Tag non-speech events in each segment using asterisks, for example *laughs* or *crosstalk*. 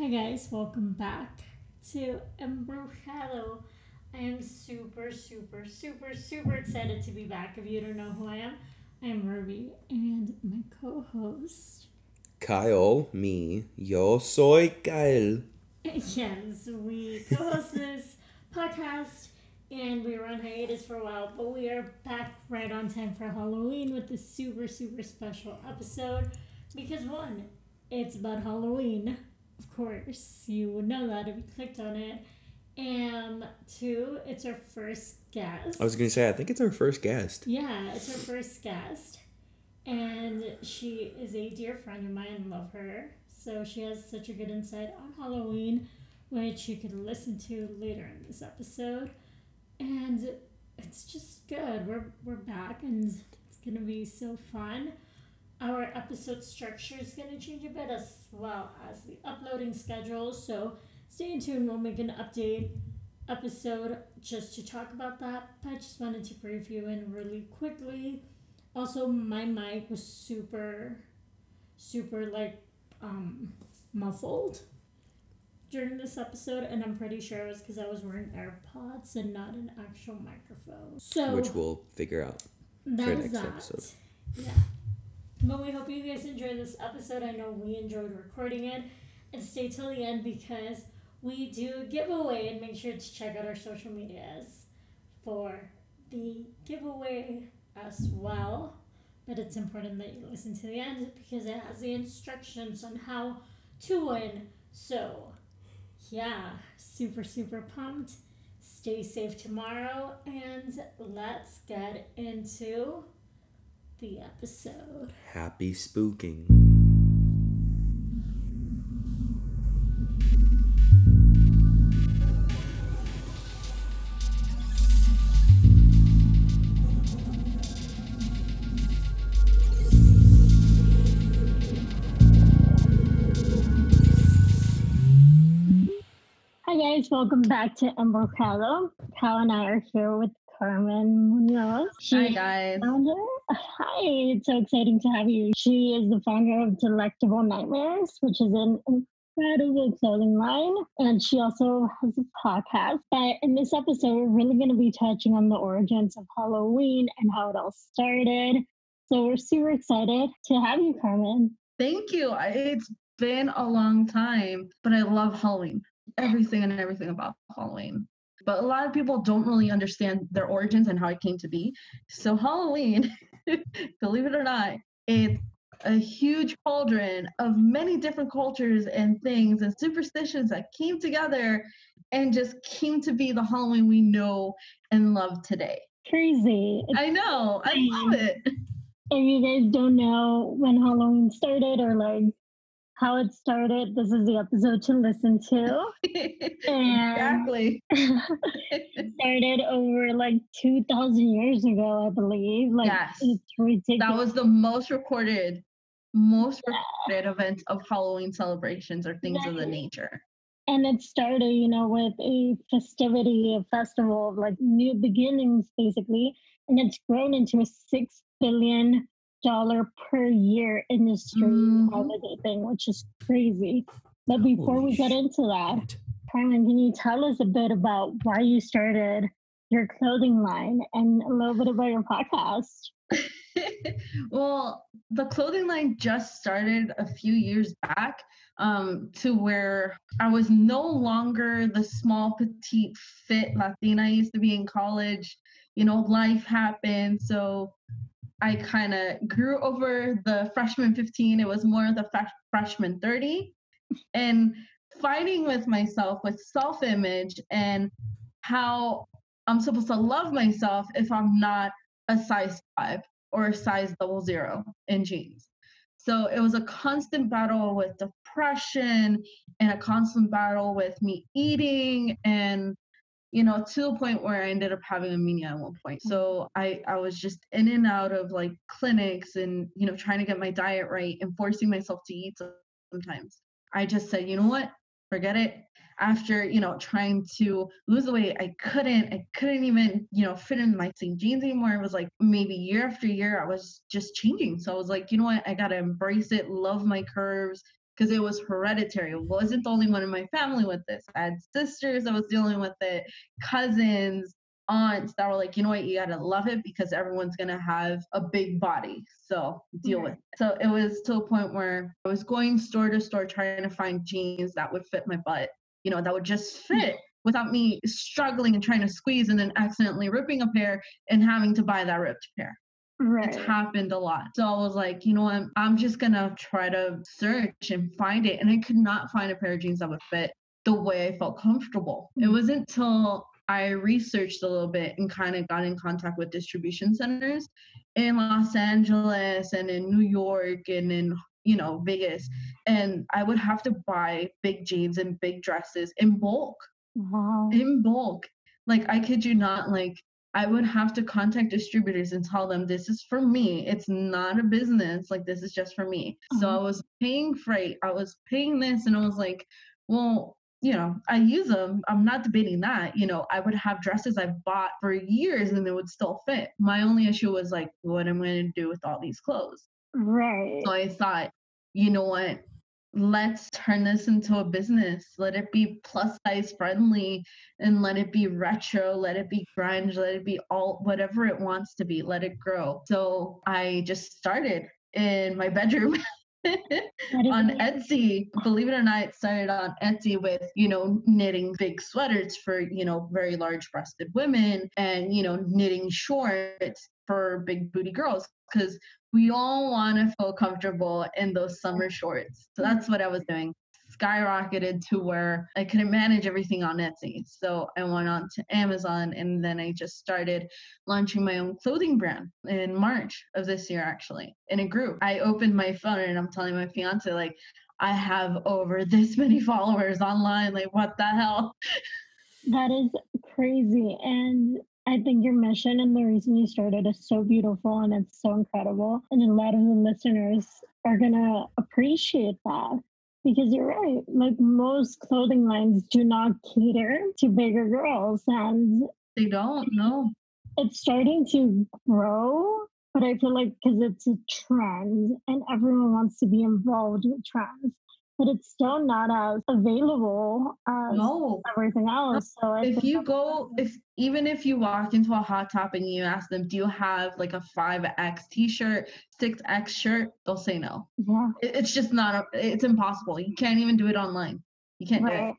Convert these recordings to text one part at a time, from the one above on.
Hi guys, welcome back to Embrujado. I am super, super, super, super excited to be back. If you don't know who I am, I am Ruby and my co-host. Kyle, me, yo soy Kyle. *laughs* Yes, we co-host this podcast and we were on hiatus for a while, but we are back right on time for Halloween with this super, super special episode. Because one, it's about Halloween. Of course, you would know that if you clicked on it. And two, it's our first guest. I was gonna say, I think it's our first guest. Yeah, it's our first guest. And she is a dear friend of mine, love her. So she has such a good insight on Halloween, which you can listen to later in this episode. And it's just good. We're, we're back and it's gonna be so fun. Our episode structure is gonna change a bit as well as the uploading schedule. So stay tuned, we'll make an update episode just to talk about that. But I just wanted to brief you in really quickly. Also, my mic was super, super like um, muffled during this episode, and I'm pretty sure it was because I was wearing AirPods and not an actual microphone. So Which we'll figure out. that for next that. episode. Yeah. But we hope you guys enjoyed this episode. I know we enjoyed recording it. And stay till the end because we do giveaway and make sure to check out our social medias for the giveaway as well. But it's important that you listen to the end because it has the instructions on how to win. So, yeah, super, super pumped. Stay safe tomorrow and let's get into the episode. Happy spooking. Hi guys, welcome back to Embrujado. Kyle and I are here with Carmen Munoz. She Hi guys. founder. Hi, it's so exciting to have you. She is the founder of Delectable Nightmares, which is an incredible clothing line, and she also has a podcast. But in this episode, we're really going to be touching on the origins of Halloween and how it all started. So we're super excited to have you, Carmen. Thank you. It's been a long time, but I love Halloween. Everything and everything about Halloween. But a lot of people don't really understand their origins and how it came to be. So Halloween, *laughs* believe it or not, it's a huge cauldron of many different cultures and things and superstitions that came together and just came to be the Halloween we know and love today. Crazy. I know. I love it. if you guys don't know when Halloween started or like how it started, this is the episode to listen to. *laughs* exactly. *laughs* started over like 2,000 years ago, I believe. Like, Yes. it's ridiculous. That was the most recorded, most recorded event of Halloween celebrations or things of the nature. and it started, you know, with a festivity, a festival of like new beginnings, basically. And it's grown into a six billion dollar per year industry Mhm. holiday thing, which is crazy. But before Holy we get into that, shit. Carmen, can you tell us a bit about why you started your clothing line and a little bit about your podcast? *laughs* well, the clothing line just started a few years back um, to where I was no longer the small, petite, fit Latina I used to be in college. You know, life happened. So I kind of grew over the freshman 15. It was more the fresh freshman 30. And fighting with myself with self image and how I'm supposed to love myself if I'm not a size five or a size double zero in jeans. So it was a constant battle with depression and a constant battle with me eating and you know to the point where I ended up having anemia at one point. Mm-hmm. So I I was just in and out of like clinics and you know trying to get my diet right and forcing myself to eat sometimes. I just said, you know what? Forget it after you know trying to lose the weight i couldn't i couldn't even you know fit in my same jeans anymore it was like maybe year after year i was just changing so i was like you know what i gotta embrace it love my curves because it was hereditary. It wasn't the only one in my family with this. I had sisters that was dealing with it, cousins, aunts that were like, you know what, you gotta love it because everyone's gonna have a big body. So deal with it. So it was to a point where I was going store to store trying to find jeans that would fit my butt, you know, that would just hmm. fit without me struggling and trying to squeeze and then accidentally ripping a pair and having to buy that ripped pair. Right. It's happened a lot. So I was like, you know what? I'm just gonna try to search and find it. And I could not find a pair of jeans that would fit the way I felt comfortable. It Mhm. wasn't until I researched a little bit and kind of got in contact with distribution centers in Los Angeles and in New York and in you know Vegas and I would have to buy big jeans and big dresses in bulk Wow. in bulk. Like I kid you not, like I would have to contact distributors and tell them this is for me. It's not a business. Like this is just for me. So Uh-huh. I was paying freight. I was paying this and I was like, well, you know, I use them. I'm not debating that. You know, I would have dresses I've bought for years and they would still fit. My only issue was like, what am I going to do with all these clothes? Right. So I thought, you know what? Let's turn this into a business. Let it be plus size friendly and let it be retro, let it be grunge, let it be all whatever it wants to be. Let it grow. So I just started in my bedroom. *laughs* On. Etsy. Believe it or not, it started on Etsy with, you know, knitting big sweaters for, you know, very large breasted women and, you know, knitting shorts for big booty girls because we all want to feel comfortable in those summer shorts. So that's what I was doing. Skyrocketed to where I couldn't manage everything on Etsy. So I went on to Amazon and then I just started launching my own clothing brand in March of this year, actually. And it grew. I opened my phone and I'm telling my fiance, like, I have over this *laughs* many followers online. Like, what the hell? That is crazy. And I think your mission and the reason you started is so beautiful and it's so incredible. And a lot of the listeners are going to appreciate that because you're right. Like most clothing lines do not cater to bigger girls. And They don't know. it's starting to grow. But I feel like because it's a trend and everyone wants to be involved with trends, but it's still not as available as No. everything else. So I If you go, if even if you walk into a hot top and you ask them, do you have like a 5X t shirt, 6X shirt? They'll say no. yeah, It- It's just not, a, it's impossible. You can't even do it online. You can't do it. right,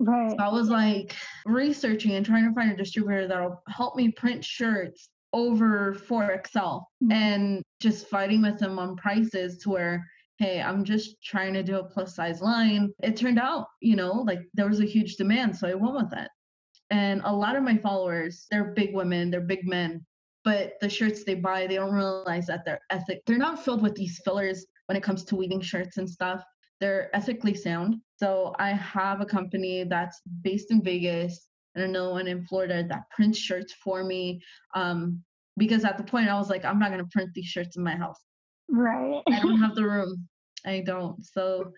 right, So I was like researching and trying to find a distributor that'll help me print shirts over 4XL Mhm. and just fighting with them on prices to where, hey, I'm just trying to do a plus size line. It turned out, you know, like there was a huge demand. So I went with it. And a lot of my followers, they're big women, they're big men. But the shirts they buy, they don't realize that they're ethic. They're not filled with these fillers when it comes to weaving shirts and stuff they're ethically sound. So I have a company that's based in Vegas and another one in Florida that prints shirts for me. Um, because at the point I was like, I'm not gonna print these shirts in my house. right. I don't have the room. I don't. So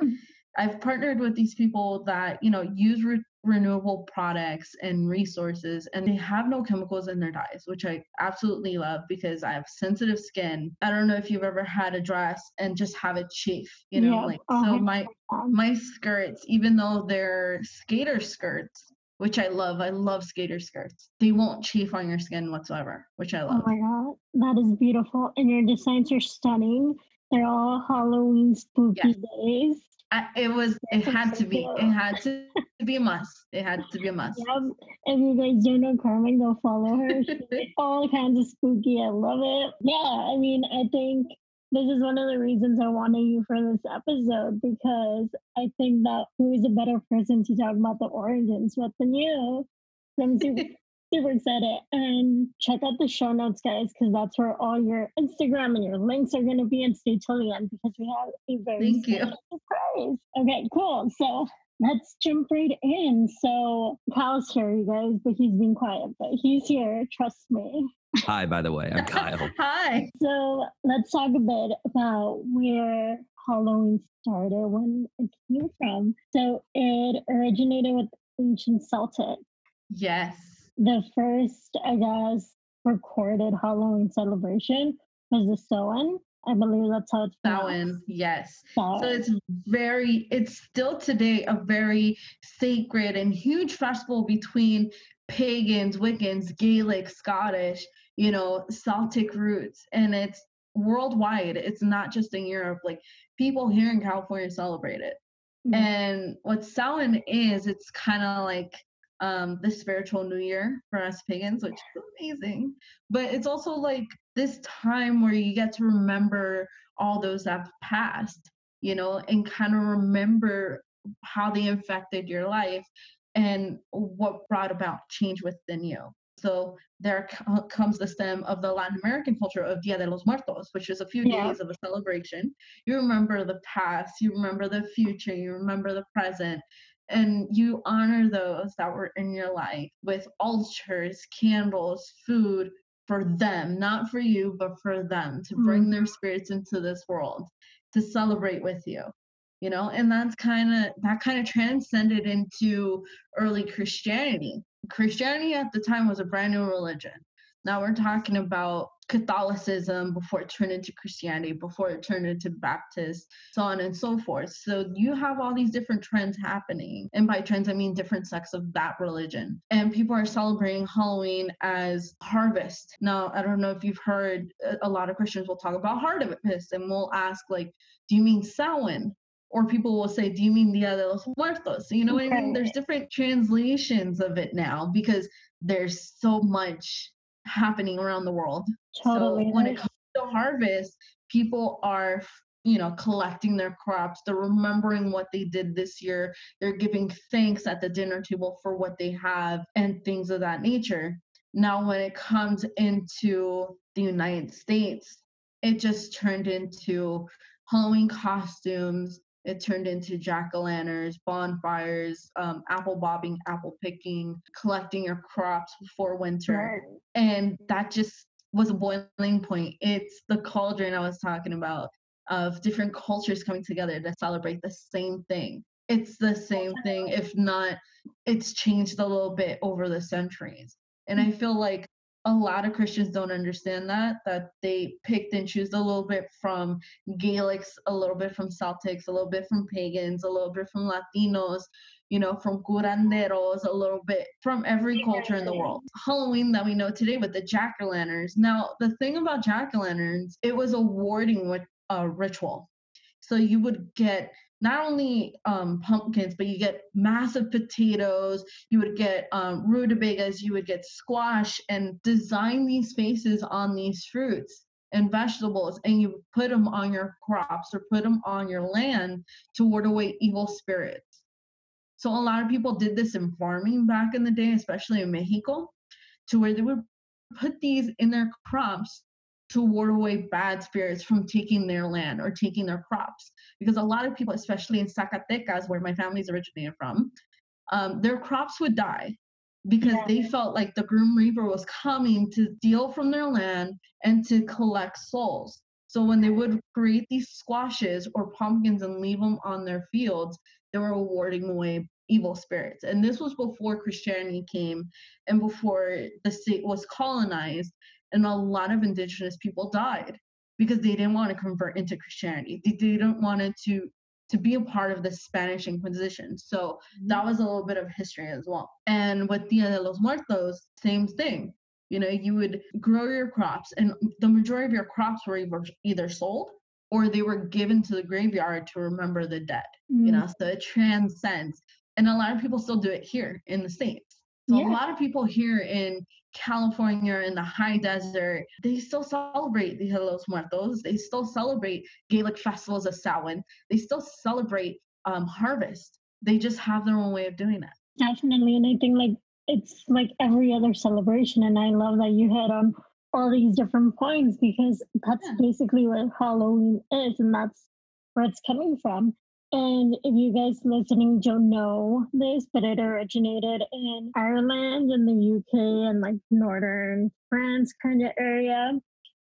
I've partnered with these people that you know use re- renewable products and resources, and they have no chemicals in their dyes, which I absolutely love because I have sensitive skin. I don't know if you've ever had a dress and just have it chafe, you know, Yeah, like so my Um, my skirts, even though they're skater skirts, which I love, I love skater skirts. They won't chafe on your skin whatsoever, which I love. oh my god, that is beautiful, and your designs are stunning. They're all Halloween spooky days. I, it was, it had to be, it had to be a must. It had to be a must. Yep. If you guys don't know Carmen, go follow her. She's *laughs* all kinds of spooky. I love it. Yeah, I mean, I think this is one of the reasons I wanted you for this episode because I think that who is a better person to talk about the origins with than you? So I'm *laughs* super, super excited. And check out the show notes, guys, because that's where all your Instagram and your links are going to be. And stay till the end because we have a very Thank you. special surprise. Okay, cool. So let's jump right in. So Kyle's here, you guys, but he's being quiet, but he's here. Trust me. Hi, by the way, I'm *laughs* Kyle. Hi. So let's talk a bit about where Halloween started, when it came from. So it originated with ancient Celtic. Yes. The first, I guess, recorded Halloween celebration was the Samhain. I believe that's how it's. Samhain, yes. Samhain. So it's very, it's still today a very sacred and huge festival between pagans, Wiccans, Gaelic, Scottish, you know, Celtic roots. And it's worldwide. It's not just in Europe. Like people here in California celebrate it. Mhm. And what Samhain is, it's kind of like um, the spiritual new year for us pagans, which is amazing. But it's also like this time where you get to remember all those that have passed, you know, and kind of remember how they infected your life and what brought about change within you. So there comes the stem of the Latin American culture of Dia de los Muertos, which is a few Yeah. days of a celebration. You remember the past, you remember the future, you remember the present, and you honor those that were in your life with altars, candles, food for them, not for you, but for them to bring their mm-hmm. spirits into this world to celebrate with you. You know, and that's kind of that kind of transcended into early Christianity. Christianity at the time was a brand new religion. Now we're talking about Catholicism before it turned into Christianity, before it turned into Baptist, so on and so forth. So you have all these different trends happening. And by trends, I mean different sects of that religion. And people are celebrating Halloween as harvest. Now, I don't know if you've heard, a- lot of Christians will talk about harvest and we'll ask, like, do you mean Samhain? Or people will say, do you mean Dia de los Muertos? You know what I mean? There's different translations of it now because there's so much happening around the world. Totally. So when it comes to harvest, people are, you know, collecting their crops. They're remembering what they did this year. They're giving thanks at the dinner table for what they have and things of that nature. Now, when it comes into the United States, it just turned into Halloween costumes. It turned into jack o' lanterns, bonfires, um, apple bobbing, apple picking, collecting your crops before winter. Right. and that just was a boiling point. It's the cauldron i was talking about of different cultures coming together to celebrate the same thing. It's the same thing if not it's changed a little bit over the centuries. And i feel like a lot of christians don't understand that that they picked and choose a little bit from gaelics a little bit from celtics a little bit from pagans a little bit from latinos you know, from curanderos, a little bit from every culture in the world. Halloween that we know today with the jack o' lanterns. Now, the thing about jack o' lanterns, it was a warding with a ritual. So you would get not only um, pumpkins, but you get massive potatoes, you would get um, rutabagas, you would get squash, and design these faces on these fruits and vegetables, and you put them on your crops or put them on your land to ward away evil spirits. So a lot of people did this in farming back in the day, especially in Mexico, to where they would put these in their crops to ward away bad spirits from taking their land or taking their crops. Because a lot of people, especially in Zacatecas, where my family's originated from, um, their crops would die because Yeah. they felt like the Grim Reaper was coming to steal from their land and to collect souls. So when they would create these squashes or pumpkins and leave them on their fields, they were warding away evil spirits. And this was before Christianity came and before the state was colonized. And a lot of indigenous people died because they didn't want to convert into Christianity. They didn't want it to to be a part of the Spanish Inquisition. So that was a little bit of history as well. And with Dia de los Muertos, same thing. You know, you would grow your crops, and the majority of your crops were either, either sold or they were given to the graveyard to remember the dead. Mm, You know, so it transcends. And a lot of people still do it here in the States. So Yeah. a lot of people here in California in the high desert, they still celebrate Dia de los Muertos. They still celebrate Gaelic festivals of Samhain. They still celebrate um, harvest. They just have their own way of doing it. Definitely. And I think like it's like every other celebration. And I love that you hit on all these different points because that's Yeah. basically what Halloween is. And that's where it's coming from. And if you guys listening don't know this, but it originated in Ireland and the UK and like northern France kind of area.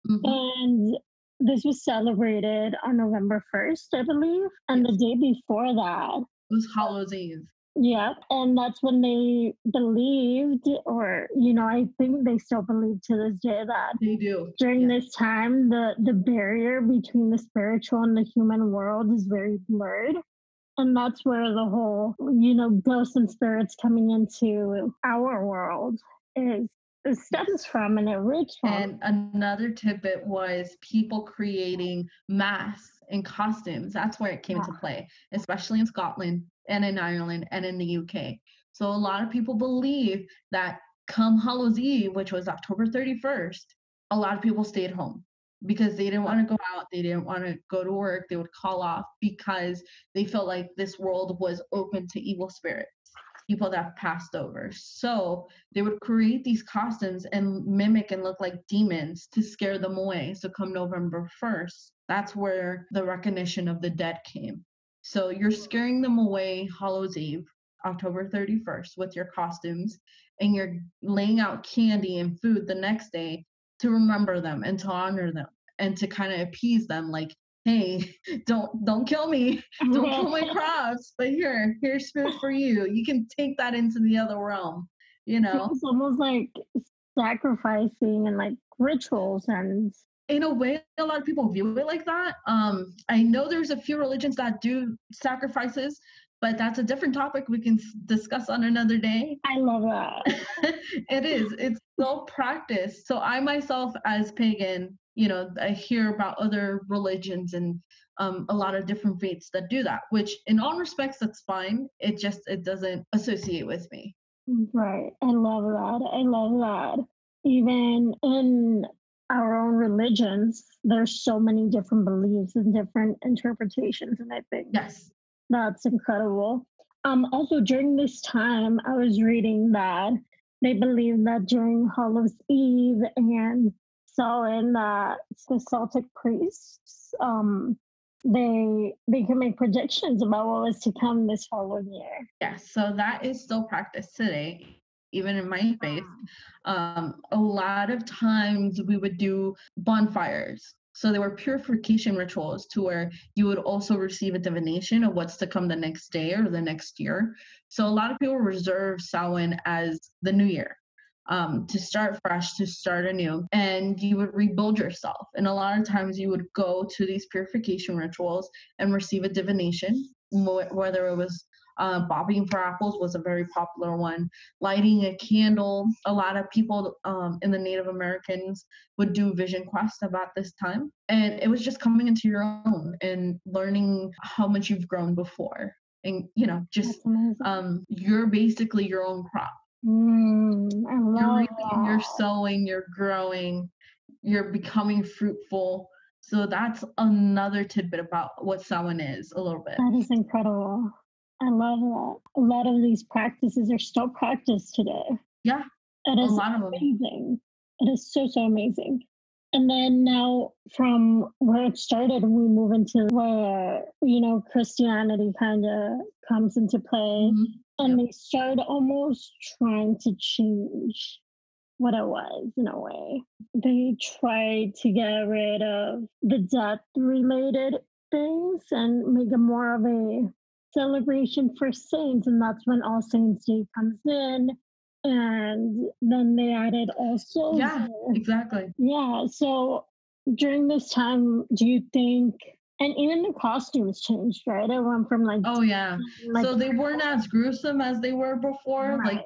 Mhm. And this was celebrated on November 1st, I believe. And the day before that, It was Hallows Eve. Yeah, and that's when they believed, or you know, I think they still believe to this day that They do. during Yeah. this time the the barrier between the spiritual and the human world is very blurred. And that's where the whole, you know, ghosts and spirits coming into our world is it stems from and it roots from. And another tidbit was people creating masks and costumes. That's where it came into Yeah. play, especially in Scotland and in Ireland and in the UK. So a lot of people believe that come Hallows Eve, which was October 31st, a lot of people stayed home because they didn't want to go out, they didn't want to go to work, they would call off because they felt like this world was open to evil spirits, people that passed over. So they would create these costumes and mimic and look like demons to scare them away. So come November 1st, that's where the recognition of the dead came. So you're scaring them away Hallows Eve, October 31st, with your costumes, and you're laying out candy and food the next day to remember them and to honor them and to kind of appease them like hey *laughs* don't don't kill me. *laughs* Don't kill my crops but here here's food for you. You can take that into the other realm you know? it's almost like sacrificing and like rituals and in a way a lot of people view it like that um i know there's a few religions that do sacrifices but that's a different topic we can discuss on another day I love that. *laughs* it is it's so practiced so i myself as pagan you know i hear about other religions and um, a lot of different faiths that do that which in all respects that's fine it just it doesn't associate with me Right. I love that. I love that. Even in our own religions, there's so many different beliefs and different interpretations. And I think yes that's incredible. Um, also, during this time, I was reading that they believe that during Hallows Eve and Samhain, that the Celtic priests, um, they they can make predictions about what was to come this following year. yes so that is still practiced today even in my faith um, a lot of times we would do bonfires. So there were purification rituals to where you would also receive a divination of what's to come the next day or the next year. So a lot of people reserve Samhain as the new year. Um, to start fresh, to start anew, and you would rebuild yourself. And a lot of times you would go to these purification rituals and receive a divination, whether it was uh, bobbing for apples was a very popular one lighting a candle. A lot of people um, in the Native Americans would do vision quests about this time. And it was just coming into your own and learning how much you've grown before. And, you know, just um, you're basically your own crop. Mm, I You're love reaping, you're sowing, you're growing, you're becoming fruitful. So that's another tidbit about what Samhain is a little bit. That is incredible. I love that. A lot of these practices are still practiced today. Yeah, It is a is lot of them. amazing. It is so, so amazing. And then now, from where it started, we move into where, you know, Christianity kind of comes into play. Mhm. And they start almost trying to change what it was in a way. They tried to get rid of the death related things and make it more of a celebration for saints. And that's when All Saints Day comes in. And then they added also. Yeah, exactly. Yeah. So during this time, do you think, and even the costumes changed, right? It went from like, Oh, yeah. like so they weren't as *laughs* gruesome as they were before. Like Right.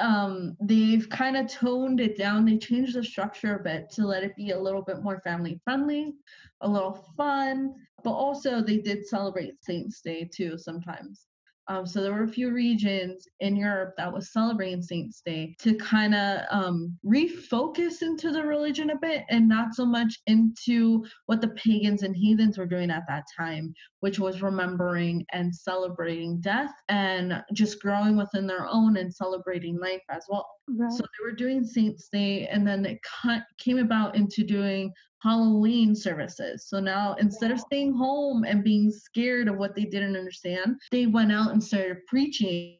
Um they've kind of toned it down. They changed the structure a bit to let it be a little bit more family friendly a little fun but also they did celebrate saints day too sometimes um, so there were a few regions in Europe that was celebrating Saints Day to kind of um, refocus into the religion a bit and not so much into what the pagans and heathens were doing at that time, which was remembering and celebrating death and just growing within their own and celebrating life as well. right. So they were doing Saints Day, and then it cut, came about into doing Halloween services. So now instead of staying home and being scared of what they didn't understand, they went out and started preaching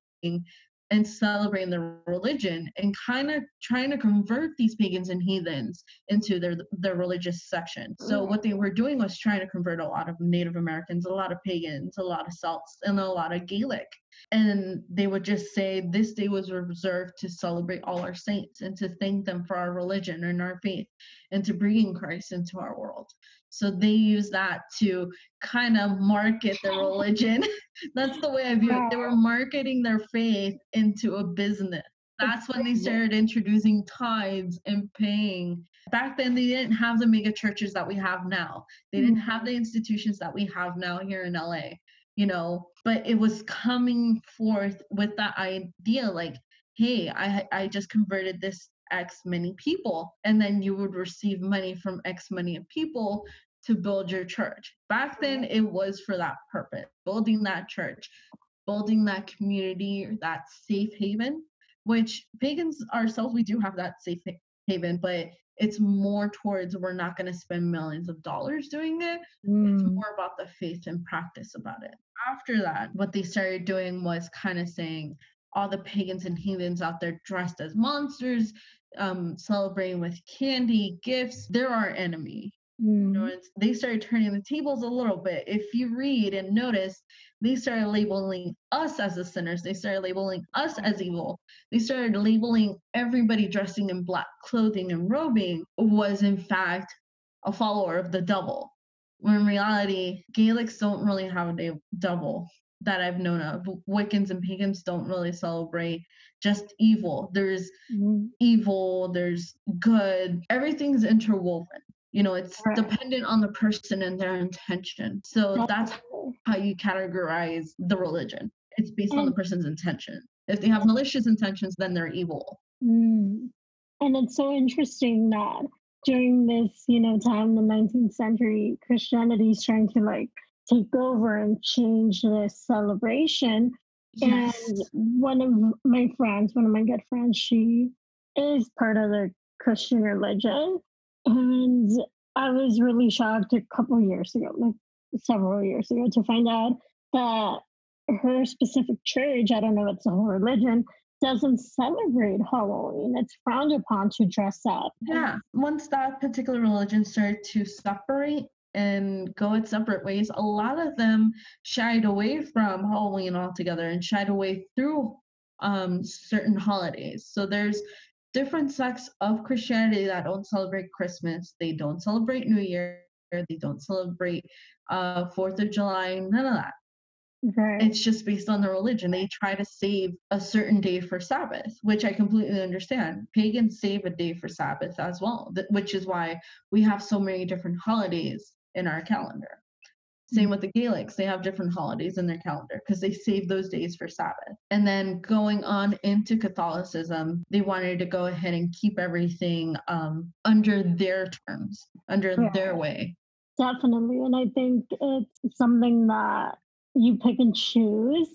and celebrating their religion and kind of trying to convert these pagans and heathens into their their religious section. So mm-hmm. what they were doing was trying to convert a lot of Native Americans, a lot of pagans, a lot of Celts, and a lot of Gaelic And they would just say this day was reserved to celebrate all our saints and to thank them for our religion and our faith and to bringing Christ into our world. So they use that to kind of market their religion. *laughs* That's the way I view it. They were marketing their faith into a business. That's when they started introducing tithes and paying. Back then, they didn't have the mega churches that we have now. They didn't have mm-hmm. the institutions that we have now here in LA, you know, but it was coming forth with that idea like, hey, I, I just converted this X many people, and then you would receive money from X many of people to build your church. Back then, it was for that purpose, building that church, building that community, that safe haven, which pagans ourselves, we do have that safe haven, but it's more towards we're not going to spend millions of dollars doing it. Mm. It's more about the faith and practice about it. After that, what they started doing was kind of saying, all the pagans and heathens out there dressed as monsters, um, celebrating with candy, gifts. They're our enemy. Mm. You know, they started turning the tables a little bit. If you read and notice, they started labeling us as the sinners. They started labeling us as evil. They started labeling everybody dressing in black clothing and robing was in fact a follower of the devil. When in reality, Gaelics don't really have a devil that I've known of. Wiccans and pagans don't really celebrate just evil. There's mm-hmm. evil, there's good, everything's interwoven. You know, it's right. dependent on the person and their intention. So that's how you categorize the religion. It's based and, on the person's intention. If they have malicious intentions, then they're evil. Mm. And it's so interesting that during this, you know, time, in the 19th century, Christianity is trying to like take over and change this celebration. Yes. And one of my friends, one of my good friends, she is part of the Christian religion. And I was really shocked a couple years ago, like several years ago, to find out that her specific church, I don't know if it's a whole religion, doesn't celebrate Halloween. It's frowned upon to dress up. Yeah. Once that particular religion started to separate and go its separate ways, a lot of them shied away from Halloween altogether and shied away through um, certain holidays. So there's different sects of Christianity that don't celebrate Christmas. They don't celebrate New Year. They don't celebrate uh, Fourth of July. None of that. Right. It's just based on the religion. They try to save a certain day for Sabbath, which I completely understand. Pagans save a day for Sabbath as well, which is why we have so many different holidays in our calendar. Same with the Gaelics, they have different holidays in their calendar because they save those days for Sabbath. And then going on into Catholicism, they wanted to go ahead and keep everything um, under their terms, under yeah. their way. Definitely. And I think it's something that you pick and choose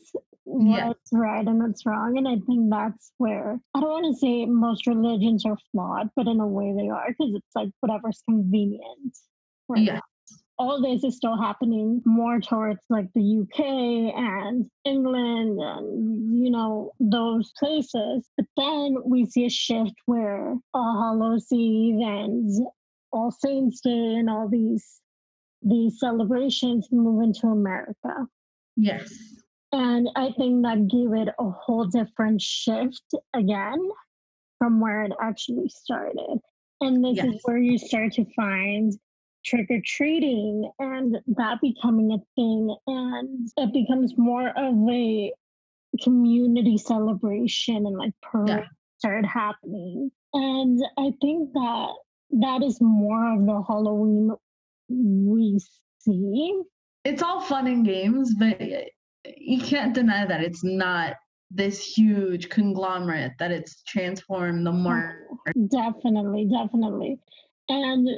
what's yeah. right and what's wrong. And I think that's where I don't want to say most religions are flawed, but in a way they are because it's like whatever's convenient. Right yeah all this is still happening more towards like the UK and England and you know those places. But then we see a shift where All Hallows Eve and All Saints Day and all these these celebrations move into America. Yes. And I think that gave it a whole different shift again from where it actually started. And this yes. is where you start to find trick or treating and that becoming a thing. And it becomes more of a community celebration and like parade yeah. started happening. And I think that that is more of the Halloween we see. It's all fun and games, but you can't deny that it's not this huge conglomerate that it's transformed the oh, mark. Definitely, definitely. And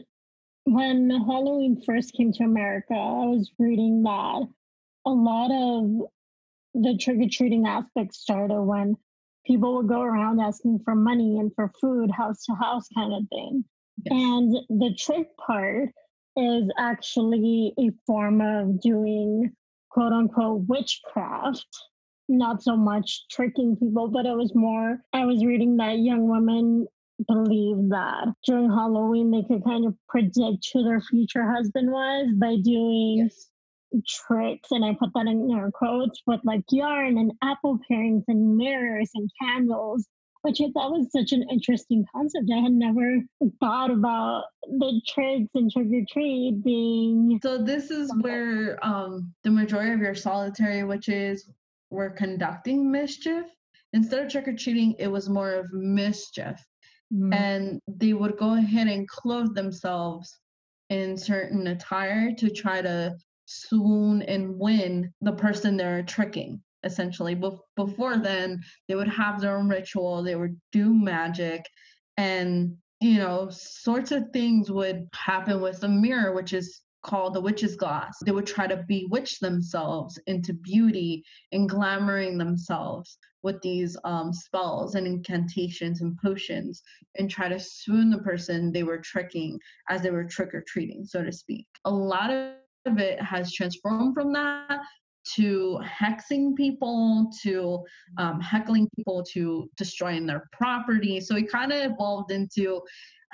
when Halloween first came to America, I was reading that a lot of the trick or treating aspect started when people would go around asking for money and for food, house to house kind of thing. Yes. And the trick part is actually a form of doing quote unquote witchcraft. Not so much tricking people, but it was more, I was reading that young women believe that during Halloween they could kind of predict who their future husband was by doing yes. tricks, and I put that in air quotes, with like yarn and apple parings and mirrors and candles, which I thought was such an interesting concept. I had never thought about the tricks and trick or treat being. So this is where um, the majority of your solitary witches were conducting mischief. Instead of trick or treating, it was more of mischief. Mm. and they would go ahead and clothe themselves in certain attire to try to swoon and win the person they're tricking essentially Bef- before then they would have their own ritual they would do magic and you know sorts of things would happen with the mirror which is called the witch's glass they would try to bewitch themselves into beauty and glamoring themselves with these um, spells and incantations and potions and try to swoon the person they were tricking as they were trick or treating, so to speak. A lot of it has transformed from that to hexing people, to um, heckling people, to destroying their property. So it kind of evolved into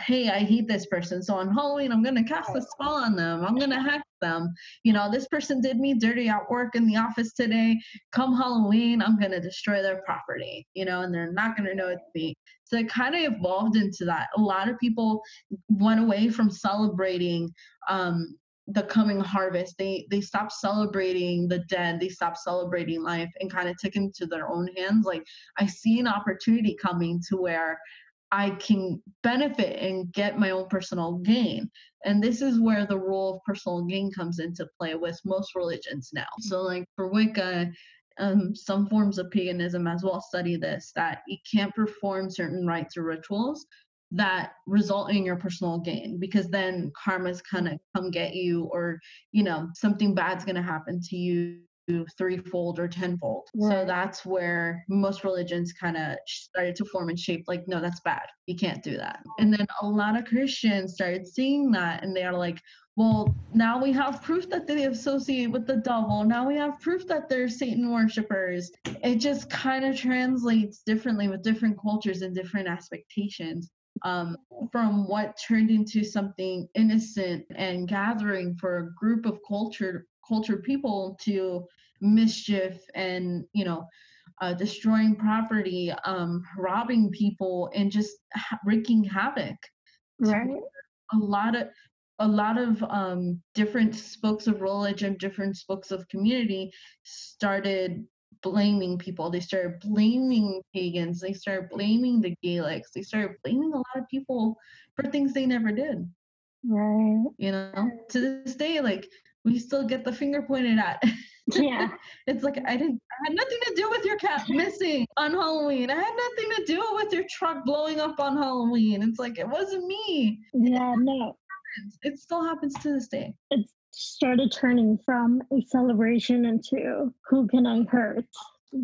hey, I hate this person. So on Halloween, I'm going to cast a spell on them. I'm going to hack them. You know, this person did me dirty at work in the office today. Come Halloween, I'm going to destroy their property, you know, and they're not going to know it's me. So it kind of evolved into that. A lot of people went away from celebrating um, the coming harvest. They they stopped celebrating the dead. They stopped celebrating life and kind of took into their own hands. Like I see an opportunity coming to where I can benefit and get my own personal gain. And this is where the role of personal gain comes into play with most religions now. So, like for Wicca, um, some forms of paganism as well study this that you can't perform certain rites or rituals that result in your personal gain because then karma's kind of come get you or you know something bad's gonna happen to you threefold or tenfold. So that's where most religions kind of started to form and shape like, no, that's bad. You can't do that. And then a lot of Christians started seeing that and they are like, well, now we have proof that they associate with the devil. Now we have proof that they're Satan worshippers. It just kind of translates differently with different cultures and different expectations um, from what turned into something innocent and gathering for a group of cultured cultured people to mischief and you know uh, destroying property um, robbing people and just ha- wreaking havoc Right. a lot of a lot of um, different spokes of religion different spokes of community started blaming people. They started blaming pagans. They started blaming the gaelics. They started blaming a lot of people for things they never did. Right. you know? To this day like we still get the finger pointed at *laughs* Yeah. it's like i didn't i had nothing to do with your cat missing on halloween i had nothing to do with your truck blowing up on halloween it's like it wasn't me Yeah. No. it still happens to this day It started turning from a celebration into who can I hurt,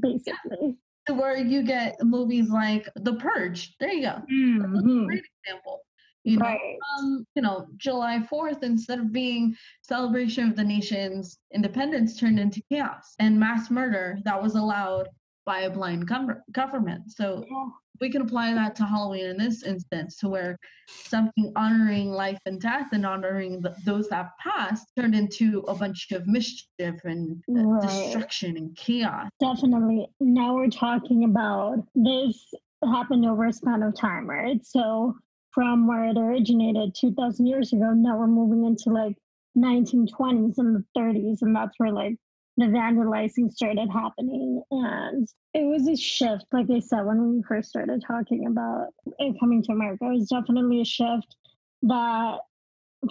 basically. To where you get movies like the purge there you go Mhm. great example you know Right. um, you know, July 4th, instead of being celebration of the nation's independence, turned into chaos and mass murder that was allowed by a blind gov- government. So Yeah. we can apply that to Halloween in this instance, to where something honoring life and death and honoring the, those that passed turned into a bunch of mischief and uh, Right. destruction and chaos. Definitely. Now we're talking about this happened over a span of time, right? So from where it originated 2000 years ago, now we're moving into like 1920s and the 30s, and that's where like the vandalizing started happening. And it was a shift, like I said, when we first started talking about it coming to America, it was definitely a shift that,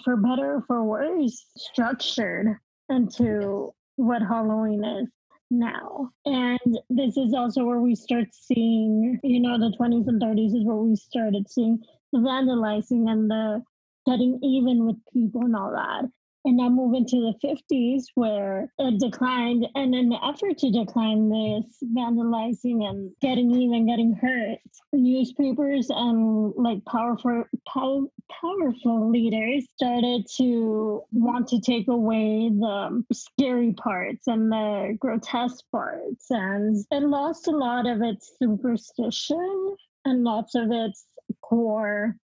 for better or for worse, structured into what Halloween is now. And this is also where we start seeing, you know, the 20s and 30s is where we started seeing vandalizing and the getting even with people and all that. And now move into the 50s where it declined. And in the effort to decline this vandalizing and getting even, getting hurt, newspapers and like powerful, pow- powerful leaders started to want to take away the scary parts and the grotesque parts. And it lost a lot of its superstition and lots of its core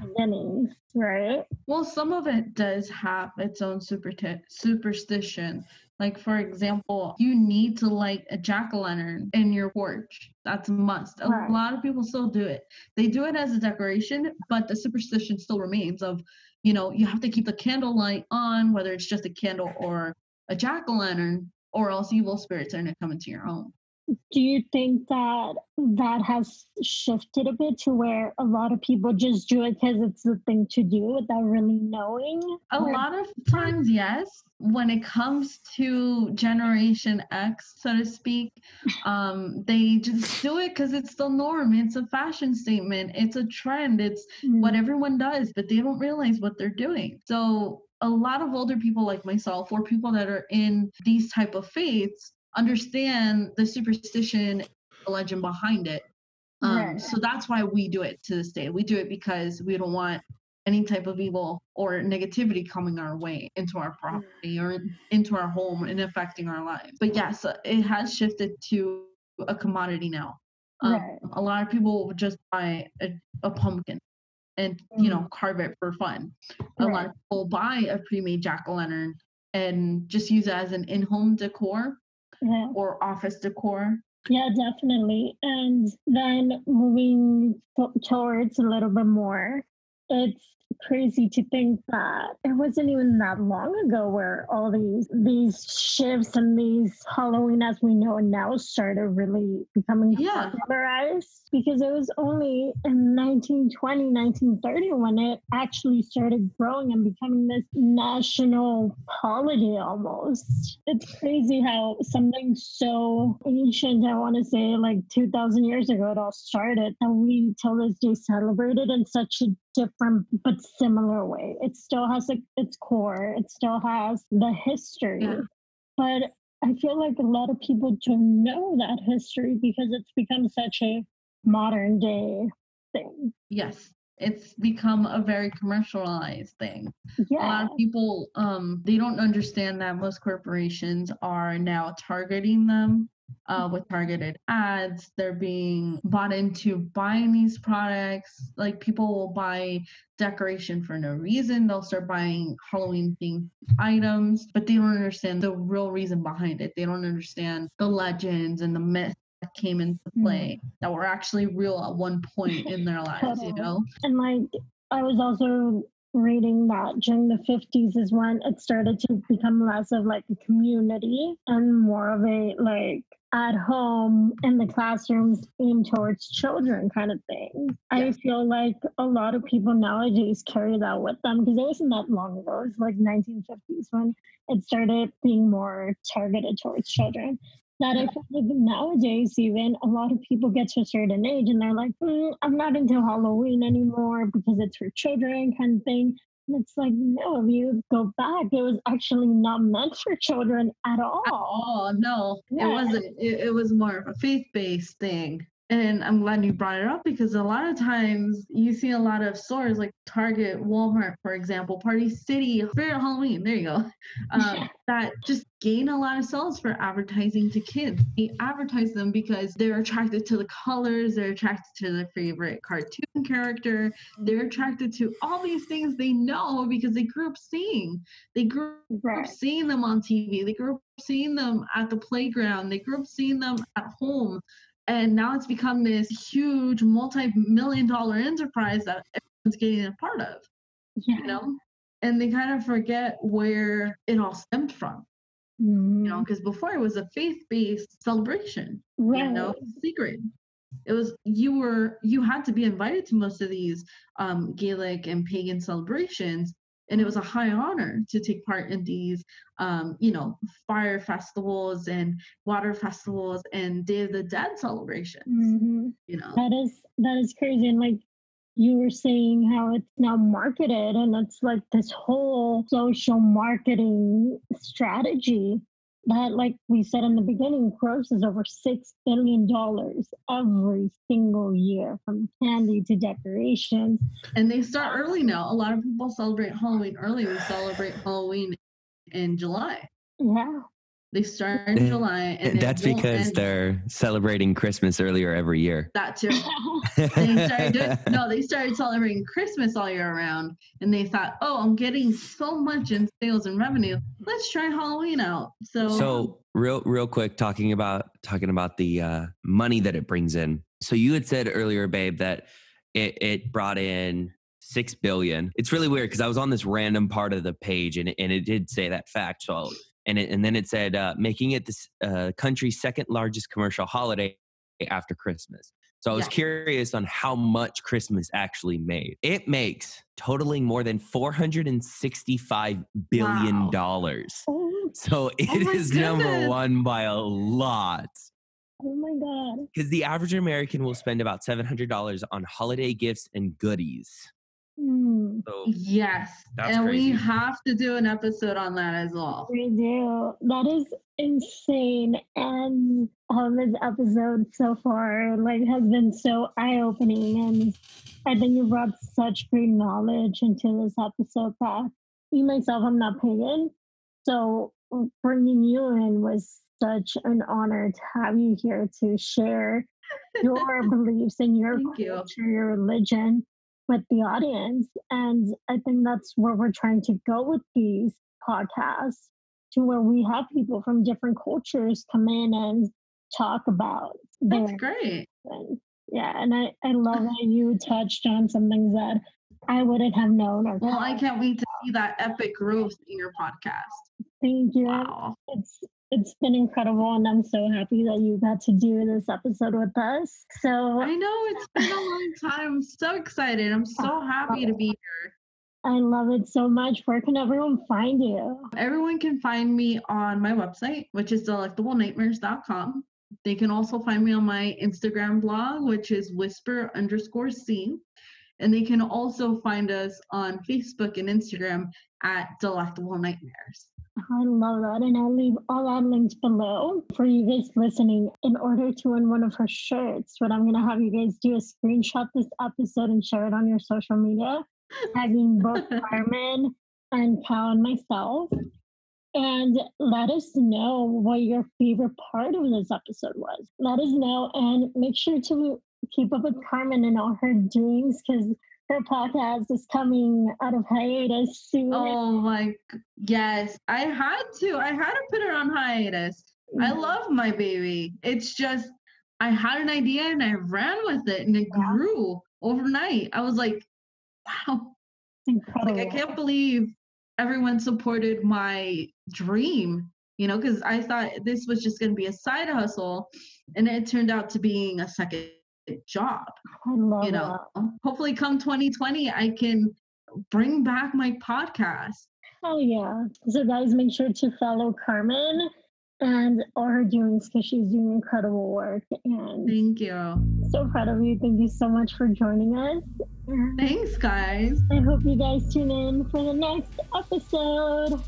beginnings, right? Well, some of it does have its own super superstition. Like, for example, you need to light a jack o' lantern in your porch. That's a must. A Right. lot of people still do it. They do it as a decoration, but the superstition still remains of, you know, you have to keep the candle light on, whether it's just a candle or a jack o' lantern, or else evil spirits are going to come into your home. Do you think that that has shifted a bit to where a lot of people just do it because it's the thing to do without really knowing? A lot of times, yes. When it comes to Generation X, so to speak, um, they just do it because it's the norm. It's a fashion statement. It's a trend. It's Mm, what everyone does, but they don't realize what they're doing. So a lot of older people like myself, or people that are in these type of faiths, understand the superstition, the legend behind it. Um. So that's why we do it to this day. We do it because we don't want any type of evil or negativity coming our way into our property or into our home and affecting our lives. But yes, it has shifted to a commodity now. Um, Right. A lot of people just buy a, a pumpkin and you know carve it for fun. A lot of people buy a pre-made jack o' lantern and just use it as an in-home decor Yeah. or office decor. Yeah, definitely. And then moving to- towards a little bit more, it's crazy to think that it wasn't even that long ago where all these these shifts and these Halloween as we know now started really becoming Yeah. popularized because it was only in 1920 1930 when it actually started growing and becoming this national holiday almost it's crazy how something so ancient i want to say like 2000 years ago it all started that we till this day celebrated in such a different but similar way it still has like its core it still has the history Yeah. but I feel like a lot of people don't know that history because it's become such a modern day thing. Yes, it's become a very commercialized thing. A lot of people um they don't understand that most corporations are now targeting them uh, with targeted ads. They're being bought into buying these products. Like people will buy decoration for no reason. They'll start buying Halloween themed items, but they don't understand the real reason behind it. They don't understand the legends and the myths that came into play that were actually real at one point in their *laughs* lives, you know? and like I was also reading that during the 50s is when it started to become less of like a community and more of a like at home in the classrooms aimed towards children kind of thing. I feel like a lot of people nowadays carry that with them because it wasn't that long ago. It was like 1950s when it started being more targeted towards children. That I feel like nowadays, even a lot of people get to a certain age and they're like, "Mm, I'm not into Halloween anymore because it's for children, kind of thing. And it's like, no, if you go back, it was actually not meant for children at all. Oh no, Yeah. it wasn't. It, it was more of a faith-based thing. And I'm glad you brought it up because a lot of times you see a lot of stores like Target, Walmart, for example, Party City, Spirit Halloween, there you go, *laughs* um, that just gain a lot of sales for advertising to kids. They advertise them because they're attracted to the colors, they're attracted to their favorite cartoon character, they're attracted to all these things they know because they grew up seeing. They grew grew up Right. seeing them on TV. They grew up seeing them at the playground. They grew up seeing them at home. And now it's become this huge multi-million dollar enterprise that everyone's getting a part of, Yeah. you know? And they kind of forget where it all stemmed from, you know, because before it was a faith-based celebration, Right. you know, secret. It was you were you had to be invited to most of these um, Gaelic and pagan celebrations, and it was a high honor to take part in these, um, you know, fire festivals and water festivals and Day of the Dead celebrations. Mhm. You know, That is that is crazy. And like you were saying how it's now marketed and it's like this whole social marketing strategy that like we said in the beginning grosses over six billion dollars every single year from candy to decorations. and they start early now. A lot of people celebrate Halloween early. We celebrate Halloween in July. Yeah. They start in July, and that's because they're celebrating Christmas earlier every year. that too. *laughs* They started no, they started celebrating Christmas all year around, and they thought, "Oh, I'm getting so much in sales and revenue. Let's try Halloween out." So, So real real quick talking about talking about the uh, money that it brings in. So you had said earlier, babe, that it, it brought in six billion. It's really weird because I was on this random part of the page and and it did say that fact. So and it, and then it said uh, making it the uh, country's second largest commercial holiday after Christmas. So I was Yeah. curious on how much Christmas actually made. It makes totaling more than four hundred and sixty-five billion Wow. dollars. oh, So *laughs* it Oh is number one by a lot. oh my god. Because the average American will spend about $700 on holiday gifts and goodies. Hmm. So yes, That's and crazy. we have to do an episode on that as well. We do. That is insane. And um, this episode so far like has been so eye opening, and I think you brought such great knowledge into this episode that me myself I'm not pagan, so bringing you in was such an honor to have you here to share your *laughs* beliefs and your Thank you. culture, your religion with the audience. And I think that's where we're trying to go with these podcasts to where we have people from different cultures come in and talk about That's great. and yeah, and I, I love uh-huh. that you touched on some things that I wouldn't have known or Well, I can't wait to see that epic growth in your podcast. thank you. Wow. It's it's been incredible and I'm so happy that you got to do this episode with us. So I know it's been a long time. I'm so excited. I'm so *laughs* happy to be here. I love it so much. Where can everyone find you? Everyone can find me on my website, which is delectablenightmares.com. They can also find me on my Instagram blog, which is whisper underscore C. And they can also find us on Facebook and Instagram at Delectable Nightmares. I love that. And I'll leave all our links below for you guys listening. In order to win one of her shirts, what I'm going to have you guys do is screenshot this episode and share it on your social media, tagging both *laughs* Carmen and Cal and myself. And let us know what your favorite part of this episode was. Let us know and make sure to keep up with Carmen and all her doings because her podcast is coming out of hiatus soon. Oh my, yes. I had to. I had to put her on hiatus. I love my baby. It's just, I had an idea and I ran with it and it Yeah. grew overnight. I was like, wow. incredible. Like, I can't believe everyone supported my dream, you know, because I thought this was just going to be a side hustle. And it turned out to being a second job, I love you know. Hopefully, come 2020, I can bring back my podcast. Oh yeah. So guys, make sure to follow Carmen and all her doings because she's doing incredible work. And Thank you. so proud of you. Thank you so much for joining us. Thanks, guys. I hope you guys tune in for the next episode.